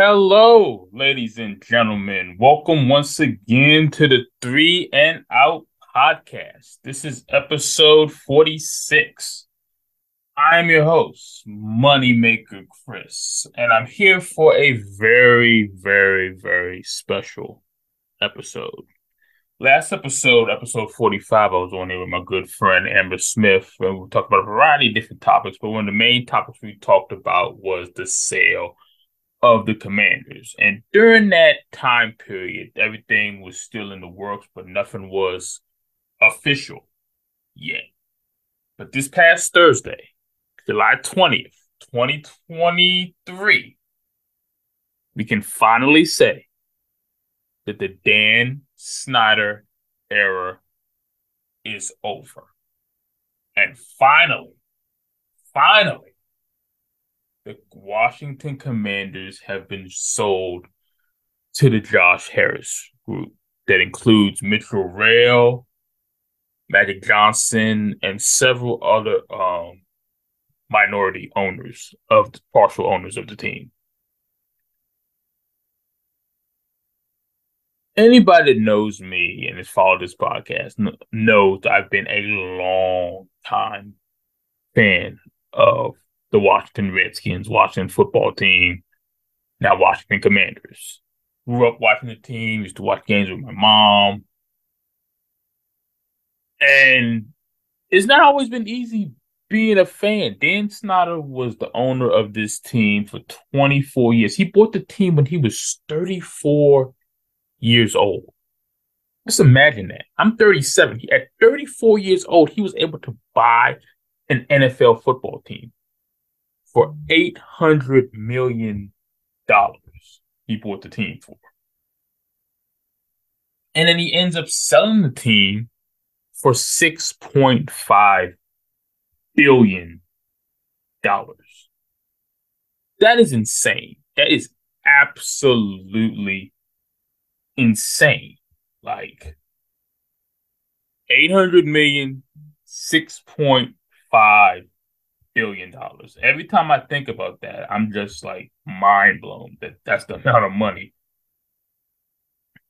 Hello, ladies and gentlemen. Welcome once again to the Three and Out podcast. This is episode 46. I'm your host, Moneymaker Chris, and I'm here for a very, very, very special episode. Last episode, episode 45, I was on here with my good friend Amber Smith, and we talked about a variety of different topics, but one of the main topics we talked about was the sale of the commanders. And during that time period, everything was still in the works, but nothing was official yet. But this past Thursday, July 20th, 2023, we can finally say that the Dan Snyder era is over. And finally, finally, the Washington Commanders have been sold to the Josh Harris group that includes Mitchell Rales, Magic Johnson, and several other um, minority owners of the partial owners of the team. Anybody that knows me and has followed this podcast knows I've been a long time fan of the Washington Redskins, Washington football team, now Washington Commanders. Grew up watching the team, used to watch games with my mom. And it's not always been easy being a fan. Dan Snyder was the owner of this team for 24 years. He bought the team when he was 34 years old. Just imagine that. I'm 37. At 34 years old, he was able to buy an NFL football team for eight hundred million dollars. He bought the team for, and then he ends up selling the team for six point five billion dollars. That is insane. That is absolutely insane. Like 800 million, 6.5 billion dollars. Every time I think about that, I'm just like mind blown that that's the amount of money.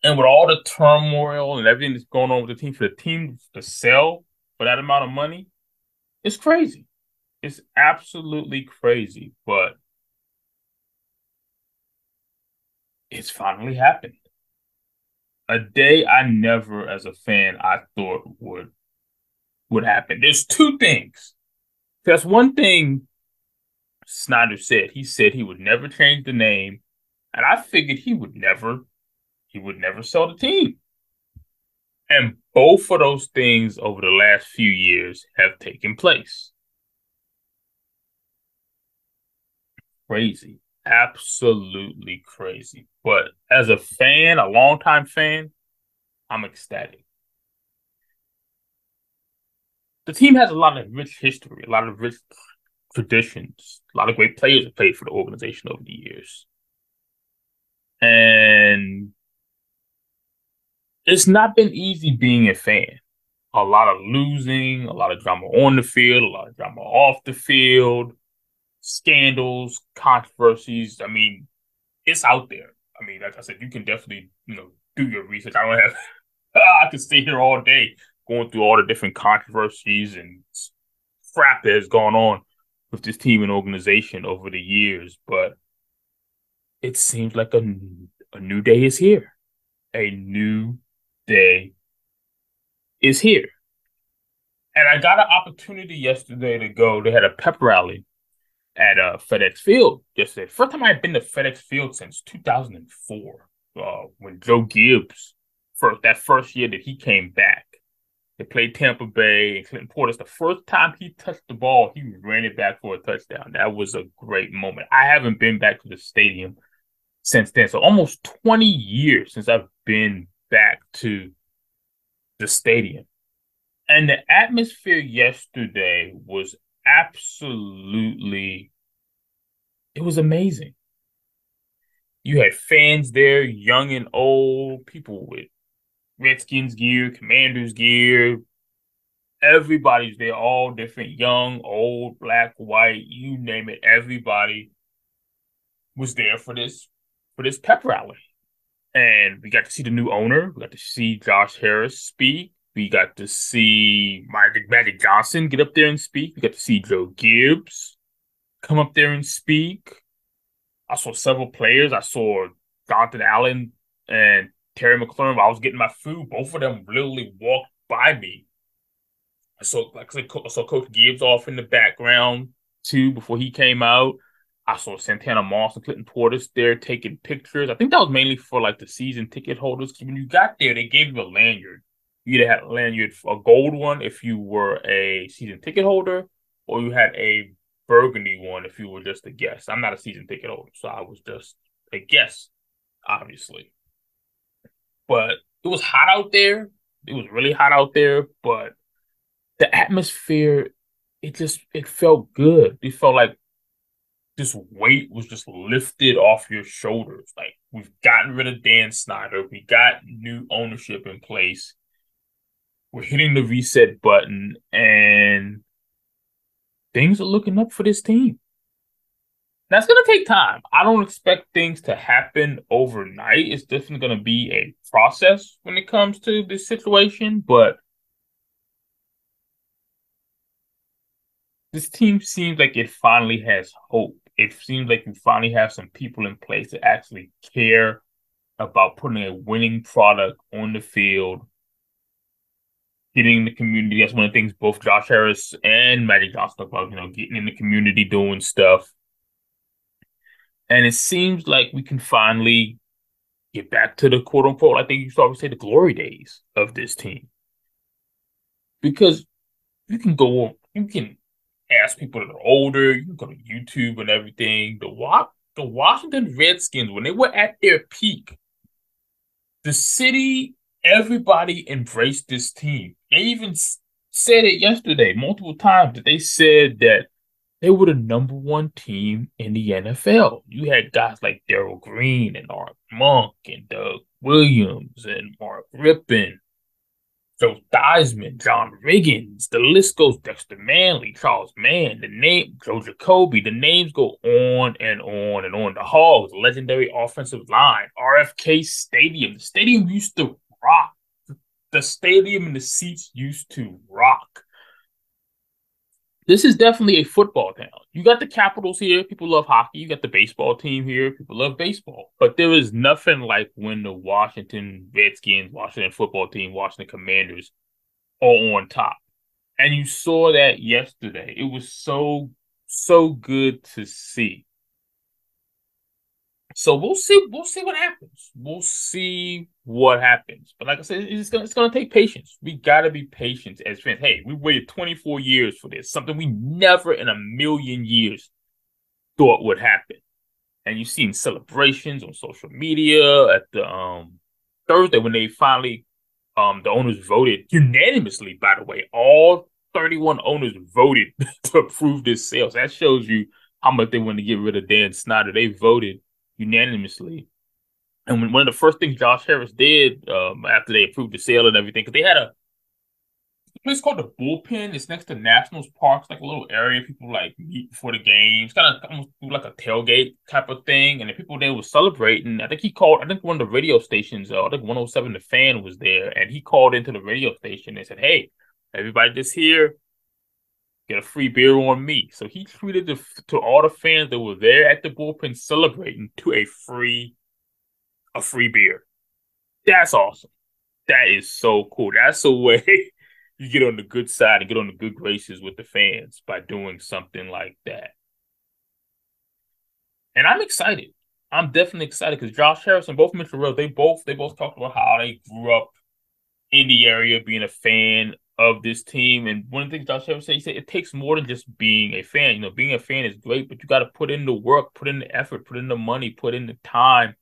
And with all the turmoil and everything that's going on with the team, for the team to sell for that amount of money, it's crazy. It's absolutely crazy, but it's finally happened. A day I never, as a fan, I thought would would happen. There's two things that's one thing Snyder said. He said he would never change the name, and I figured he would never, he would never sell the team. And both of those things over the last few years have taken place. Crazy. Absolutely crazy. But as a fan, a longtime fan, I'm ecstatic the team has a lot of rich history, a lot of rich traditions, a lot of great players have played for the organization over the years. And it's not been easy being a fan. A lot of losing, a lot of drama on the field, a lot of drama off the field, scandals, controversies. I mean, it's out there. I mean, like I said, you can definitely, you know, do your research. I don't have I could stay here all day going through all the different controversies and crap that has gone on with this team and organization over the years, but it seems like a, a new day is here. A new day is here. And I got an opportunity yesterday to go. They had a pep rally at uh, FedEx Field yesterday. First time I had been to FedEx Field since 2004, uh, when Joe Gibbs first that first year that he came back. They played Tampa Bay and Clinton Portis. The first time he touched the ball, he ran it back for a touchdown. That was a great moment. I haven't been back to the stadium since then. So almost 20 years since I've been back to the stadium. And the atmosphere yesterday was absolutely it was amazing. You had fans there, young and old, people with Redskins gear, Commanders gear. Everybody's there, all different, young, old, black, white, you name it. Everybody was there for this for this pep rally. And we got to see the new owner. We got to see Josh Harris speak. We got to see Magic Magic Johnson get up there and speak. We got to see Joe Gibbs come up there and speak. I saw several players. I saw Jonathan Allen and Terry McLaurin. While I was getting my food, both of them literally walked by me. I saw like I saw Coach Gibbs off in the background too before he came out. I saw Santana Moss and Clinton Portis there taking pictures. I think that was mainly for like the season ticket holders. When you got there, they gave you a lanyard. You either had a lanyard, a gold one if you were a season ticket holder, or you had a burgundy one if you were just a guest. I'm not a season ticket holder, so I was just a guest, obviously. But it was hot out there. It was really hot out there, but the atmosphere, it just it felt good. It felt like this weight was just lifted off your shoulders. Like we've gotten rid of Dan Snyder, we got new ownership in place. We're hitting the reset button, and things are looking up for this team. That's going to take time. I don't expect things to happen overnight. It's definitely going to be a process when it comes to this situation, but this team seems like it finally has hope it seems like you finally have some people in place that actually care about putting a winning product on the field, getting in the community. That's one of the things both Josh Harris and Magic Johnson talk about, you know, getting in the community, doing stuff. And it seems like we can finally get back to the quote unquote, I think you to say the glory days of this team. Because you can go, on, you can ask people that are older. You can go to YouTube and everything. The Wa- the Washington Redskins, when they were at their peak, the city, everybody embraced this team. They even said it yesterday multiple times that they said that they were the number one team in the NFL. You had guys like Darrell Green and Art Monk and Doug Williams and Mark Rypien Joe Theismann, John Riggins, the list goes Dexter Manley, Charles Mann, the name Joe Jacoby, the names go on and on and on. The Hogs, legendary offensive line, RFK Stadium. The stadium used to rock. The stadium and the seats used to rock this is definitely a football town. You got the Capitals here. People love hockey. You got the baseball team here. People love baseball. But there is nothing like when the Washington Redskins, Washington football team, Washington Commanders are on top. And you saw that yesterday. It was so, so good to see. So we'll see. We'll see what happens. We'll see what happens. But like I said, it's gonna it's gonna take patience. We gotta be patient as fans. Hey, we waited 24 years for this. Something we never in a million years thought would happen. And you've seen celebrations on social media at the um Thursday when they finally um the owners voted unanimously, by the way. All 31 owners voted to approve this sale. So that shows you how much they want to get rid of Dan Snyder. They voted unanimously. And one of the first things Josh Harris did um, after they approved the sale and everything, because they had a place called the Bullpen. It's next to Nationals Park. It's like a little area people like meet before the games, kind of almost like a tailgate type of thing. And the people there were celebrating. I think he called. I think one of the radio stations, uh, I think 107 The Fan was there, and he called into the radio station and said, "Hey, everybody that's here, get a free beer on me. So he treated the, to all the fans that were there at the bullpen celebrating to a free a free beer. That's awesome. That is so cool. That's a way you get on the good side and get on the good graces with the fans by doing something like that. And I'm excited. I'm definitely excited because Josh Harris and both Mitchell Rose, they both they both talked about how they grew up in the area, being a fan of this team. And one of the things Josh Harris said, he said it takes more than just being a fan. You know, being a fan is great, but you got to put in the work, put in the effort, put in the money, put in the time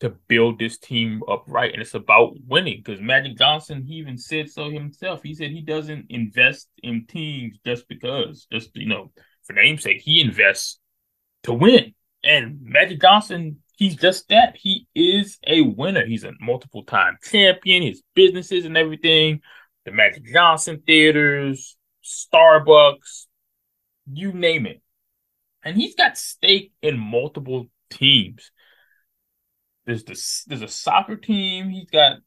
to build this team up right. And it's about winning because Magic Johnson, he even said so himself. He said he doesn't invest in teams just because, just, you know, for namesake, he invests to win. And Magic Johnson, he's just that. He is a winner. He's a multiple time champion, his businesses and everything the Magic Johnson theaters, Starbucks, you name it. And he's got stake in multiple teams. there's this there's a soccer team he's got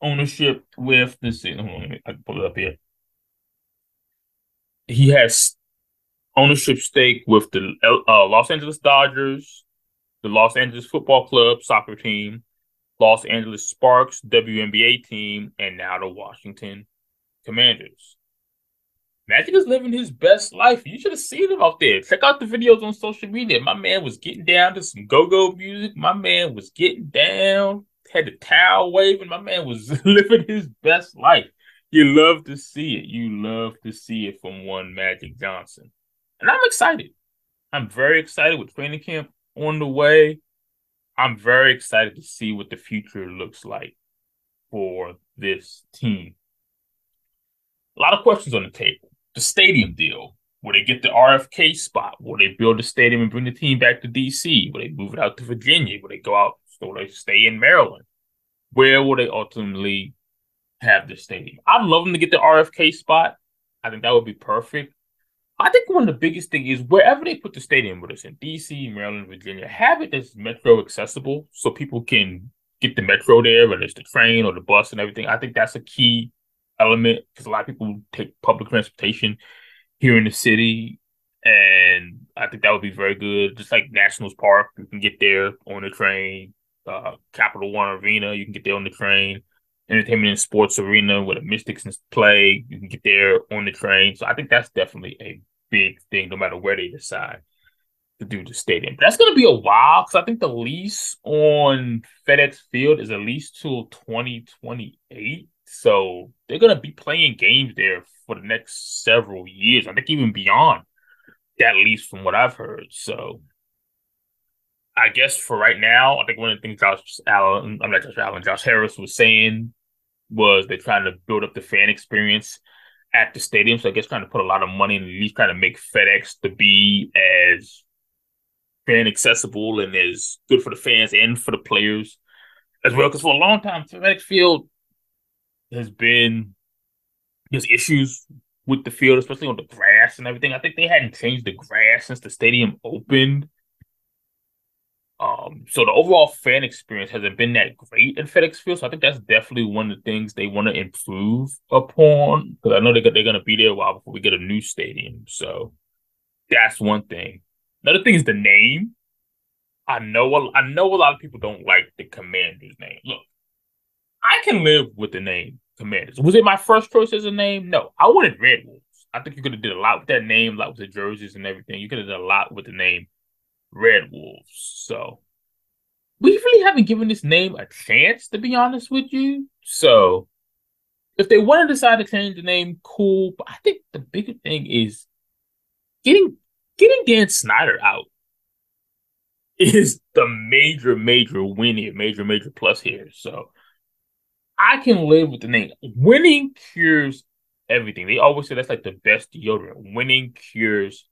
ownership with. This see, let me, I can pull it up here. He has ownership stake with the uh, Los Angeles Dodgers, the Los Angeles Football Club soccer team, Los Angeles Sparks WNBA team, and now the Washington Commanders. Magic is living his best life. You should have seen him out there. Check out the videos on social media. My man was getting down to some go-go music. My man was getting down, had the towel waving. My man was living his best life. You love to see it. You love to see it from one Magic Johnson. And I'm excited. I'm very excited with training camp on the way. I'm very excited to see what the future looks like for this team. A lot of questions on the table. The stadium deal. Will they get the RFK spot? Will they build the stadium and bring the team back to DC? Will they move it out to Virginia? Will they go out? Will they stay in Maryland? Where will they ultimately have the stadium? I'd love them to get the RFK spot. I think that would be perfect. I think one of the biggest thing is wherever they put the stadium, whether it's in DC, Maryland, Virginia, have it as metro accessible so people can get the metro there, whether it's the train or the bus and everything. I think that's a key element because a lot of people take public transportation here in the city, and I think that would be very good. Just like Nationals Park, you can get there on the train. Uh, Capital One Arena, you can get there on the train entertainment and sports arena where the Mystics play. You can get there on the train. So I think that's definitely a big thing, no matter where they decide to do the stadium. But that's going to be a while because I think the lease on FedEx Field is at least till 2028. So they're going to be playing games there for the next several years. I think even beyond that lease, from what I've heard. So I guess for right now, I think one of the things Josh Allen, I'm not Josh Allen, Josh Harris was saying was they're trying to build up the fan experience at the stadium. So I guess trying to put a lot of money and at least trying to make FedEx to be as fan accessible and as good for the fans and for the players as well. Because for a long time, FedEx Field has been there's issues with the field, especially on the grass and everything. I think they hadn't changed the grass since the stadium opened. Um, so the overall fan experience hasn't been that great at FedEx Field. So I think that's definitely one of the things they want to improve upon. Because I know they they're going to be there a while before we get a new stadium. So that's one thing. Another thing is the name. I know a, I know a lot of people don't like the Commanders name. Look, I can live with the name Commanders. Was it my first choice as a name? No, I wanted Red Wolves. I think you could have did a lot with that name, a lot with the jerseys and everything. You could have done a lot with the name Red Wolves. So we really haven't given this name a chance, to be honest with you. So if they want to decide to change the name, cool. But I think the bigger thing is getting getting Dan Snyder out is the major, major win here, major, major plus here. So I can live with the name. Winning cures everything. They always say that's like the best deodorant. Winning cures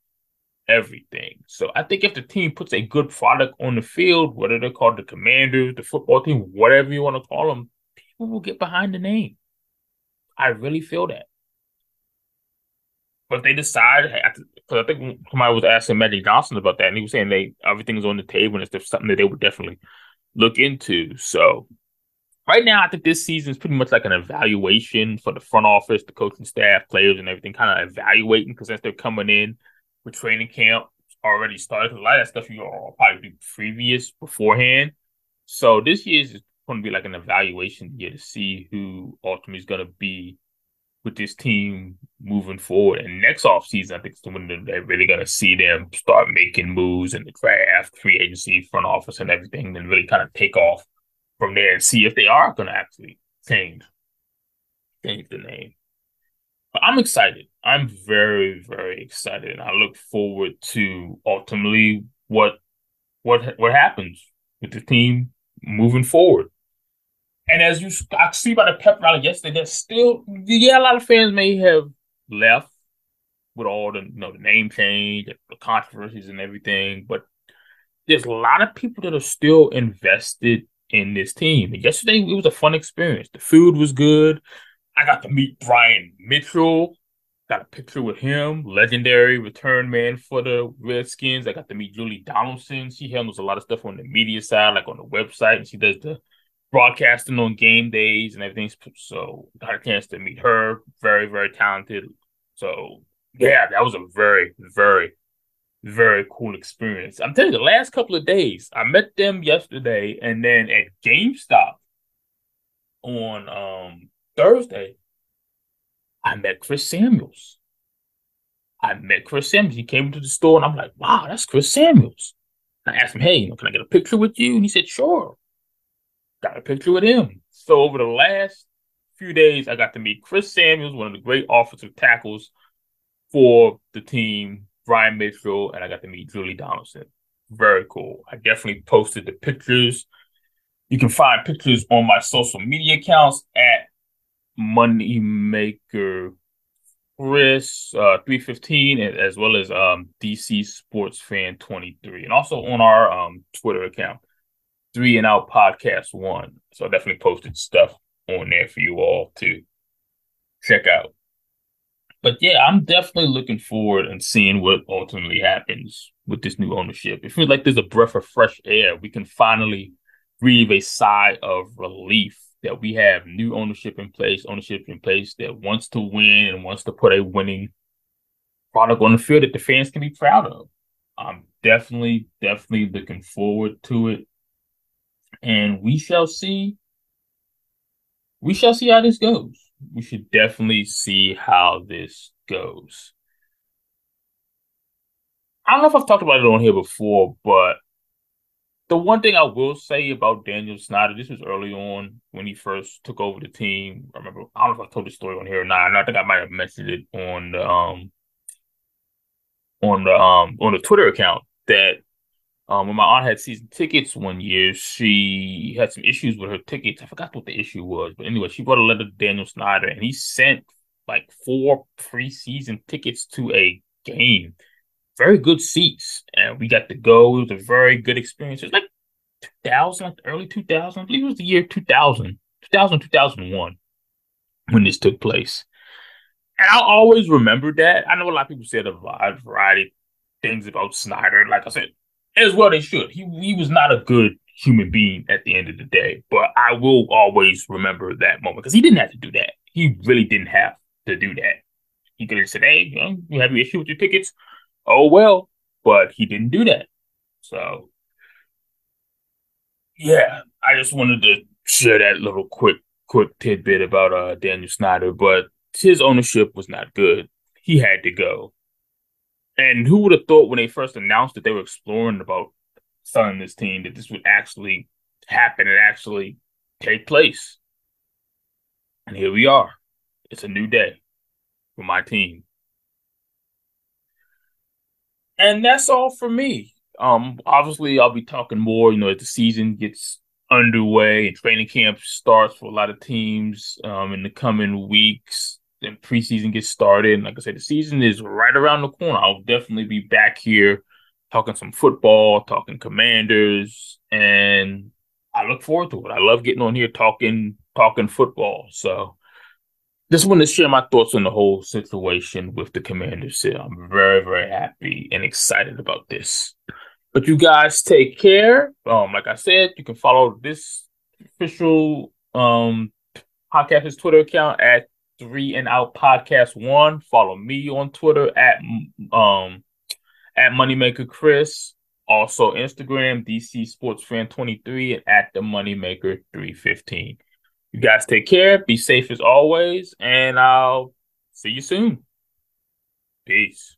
everything. So I think if the team puts a good product on the field, whether they're called the Commanders, the football team, whatever you want to call them, people will get behind the name. I really feel that. But if they decide, because I think somebody was asking Magic Johnson about that, and he was saying they everything's on the table and it's something that they would definitely look into. So right now, I think this season is pretty much like an evaluation for the front office, the coaching staff, players, and everything, kind of evaluating because as they're coming in, with training camp already started. A lot of that stuff you all probably do previous beforehand. So this year is going to be like an evaluation year to see who ultimately is going to be with this team moving forward. And next off season, I think it's when they're really going to see them start making moves in the draft, free agency, front office, and everything, then really kind of take off from there and see if they are going to actually change change the name. I'm excited. I'm very, very excited, and I look forward to ultimately what what what happens with the team moving forward. And as you I see by the pep rally yesterday, there's still yeah, a lot of fans may have left with all the you know the name change, the controversies, and everything, but there's a lot of people that are still invested in this team. And yesterday it was a fun experience. The food was good. I got to meet Brian Mitchell, Got a picture with him, legendary return man for the Redskins. I got to meet Julie Donaldson. She handles a lot of stuff on the media side, like on the website, and she does the broadcasting on game days and everything. So got a chance to meet her. Very, very talented. So yeah, that was a very, very, very cool experience. I'm telling you, the last couple of days, I met them yesterday, and then at GameStop on um Thursday, I met Chris Samuels. I met Chris Samuels. He came to the store, and I'm like, wow, that's Chris Samuels. I asked him, hey, you know, can I get a picture with you? And he said, sure. Got a picture with him. So over the last few days, I got to meet Chris Samuels, one of the great offensive tackles for the team, Brian Mitchell, and I got to meet Julie Donaldson. Very cool. I definitely posted the pictures. You can find pictures on my social media accounts at Moneymaker Chris uh, 315 as well as um, DC Sports Fan 23 and also on our um, Twitter account Three and Out Podcast One. So I definitely posted stuff on there for you all to check out. But yeah, I'm definitely looking forward and seeing what ultimately happens with this new ownership. It feels like there's a breath of fresh air. We can finally breathe a sigh of relief that we have new ownership in place, ownership in place that wants to win and wants to put a winning product on the field that the fans can be proud of. I'm definitely, definitely looking forward to it. And we shall see. We shall see how this goes. We should definitely see how this goes. I don't know if I've talked about it on here before, but the one thing I will say about Daniel Snyder, this was early on when he first took over the team. I remember, I don't know if I told the story on here or not. I think I might have mentioned it on the um on the um on the Twitter account that um when my aunt had season tickets one year, she had some issues with her tickets. I forgot what the issue was, but anyway, she brought a letter to Daniel Snyder and he sent like four preseason tickets to a game very good seats, and we got to go. It was a very good experience. It was like 2000, like early 2000. I believe it was the year 2000, 2000, 2001 when this took place. And I'll always remember that. I know a lot of people said a variety of things about Snyder. Like I said, as well they should. He he was not a good human being at the end of the day. But I will always remember that moment because he didn't have to do that. He really didn't have to do that. He could have said, "Hey, you, know, you have an issue with your tickets? oh well, but he didn't do that. So yeah, I just wanted to share that little quick quick tidbit about uh Daniel Snyder, but his ownership was not good. He had to go. And who would have thought when they first announced that they were exploring about selling this team that this would actually happen and actually take place? And here we are. It's a new day for my team. And that's all for me. Um, obviously, I'll be talking more. You know, as the season gets underway and training camp starts for a lot of teams um, in the coming weeks, and preseason gets started. And like I said, the season is right around the corner. I'll definitely be back here talking some football, talking Commanders, and I look forward to it. I love getting on here talking talking football. So just wanted to share my thoughts on the whole situation with the Commanders here. I'm very, very happy and excited about this. But you guys take care. Um, like I said, you can follow this official um podcast's Twitter account at three and out podcast one. Follow me on Twitter at um at Moneymaker Chris. Also Instagram, DC Sports Fan 23 and at the Moneymaker 315. You guys take care. Be safe as always. And I'll see you soon. Peace.